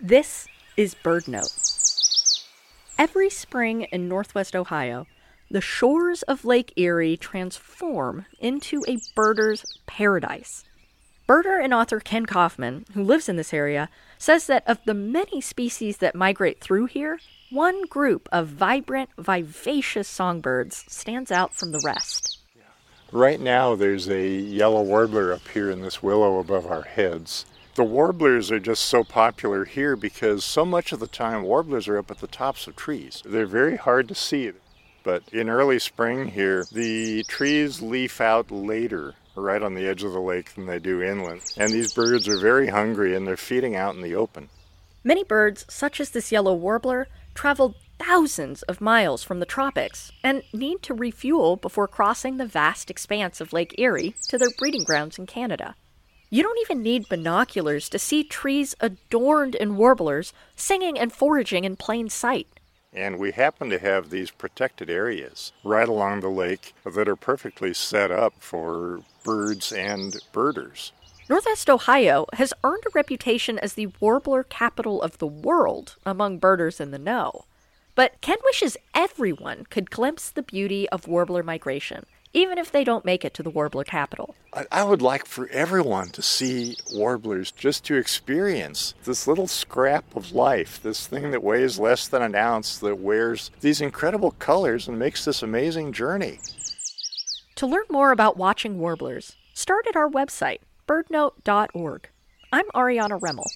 This is BirdNote. Every spring in northwest Ohio, the shores of Lake Erie transform into a birder's paradise. Birder and author Kenn Kaufman, who lives in this area, says that of the many species that migrate through here, one group of vibrant, vivacious songbirds stands out from the rest. Right now, there's a yellow warbler up here in this willow above our heads. The warblers are just so popular here because so much of the time warblers are up at the tops of trees. They're very hard to see. But in early spring here, the trees leaf out later, right on the edge of the lake, than they do inland. And these birds are very hungry and they're feeding out in the open. Many birds, such as this yellow warbler, travel thousands of miles from the tropics and need to refuel before crossing the vast expanse of Lake Erie to their breeding grounds in Canada. You don't even need binoculars to see trees adorned in warblers singing and foraging in plain sight. And we happen to have these protected areas right along the lake that are perfectly set up for birds and birders. Northwest Ohio has earned a reputation as the warbler capital of the world among birders in the know. But Kenn wishes everyone could glimpse the beauty of warbler migration even if they don't make it to the warbler capital. I would like for everyone to see warblers just to experience this little scrap of life, this thing that weighs less than an ounce, that wears these incredible colors and makes this amazing journey. To learn more about watching warblers, start at our website, birdnote.org. I'm Ariana Remmel.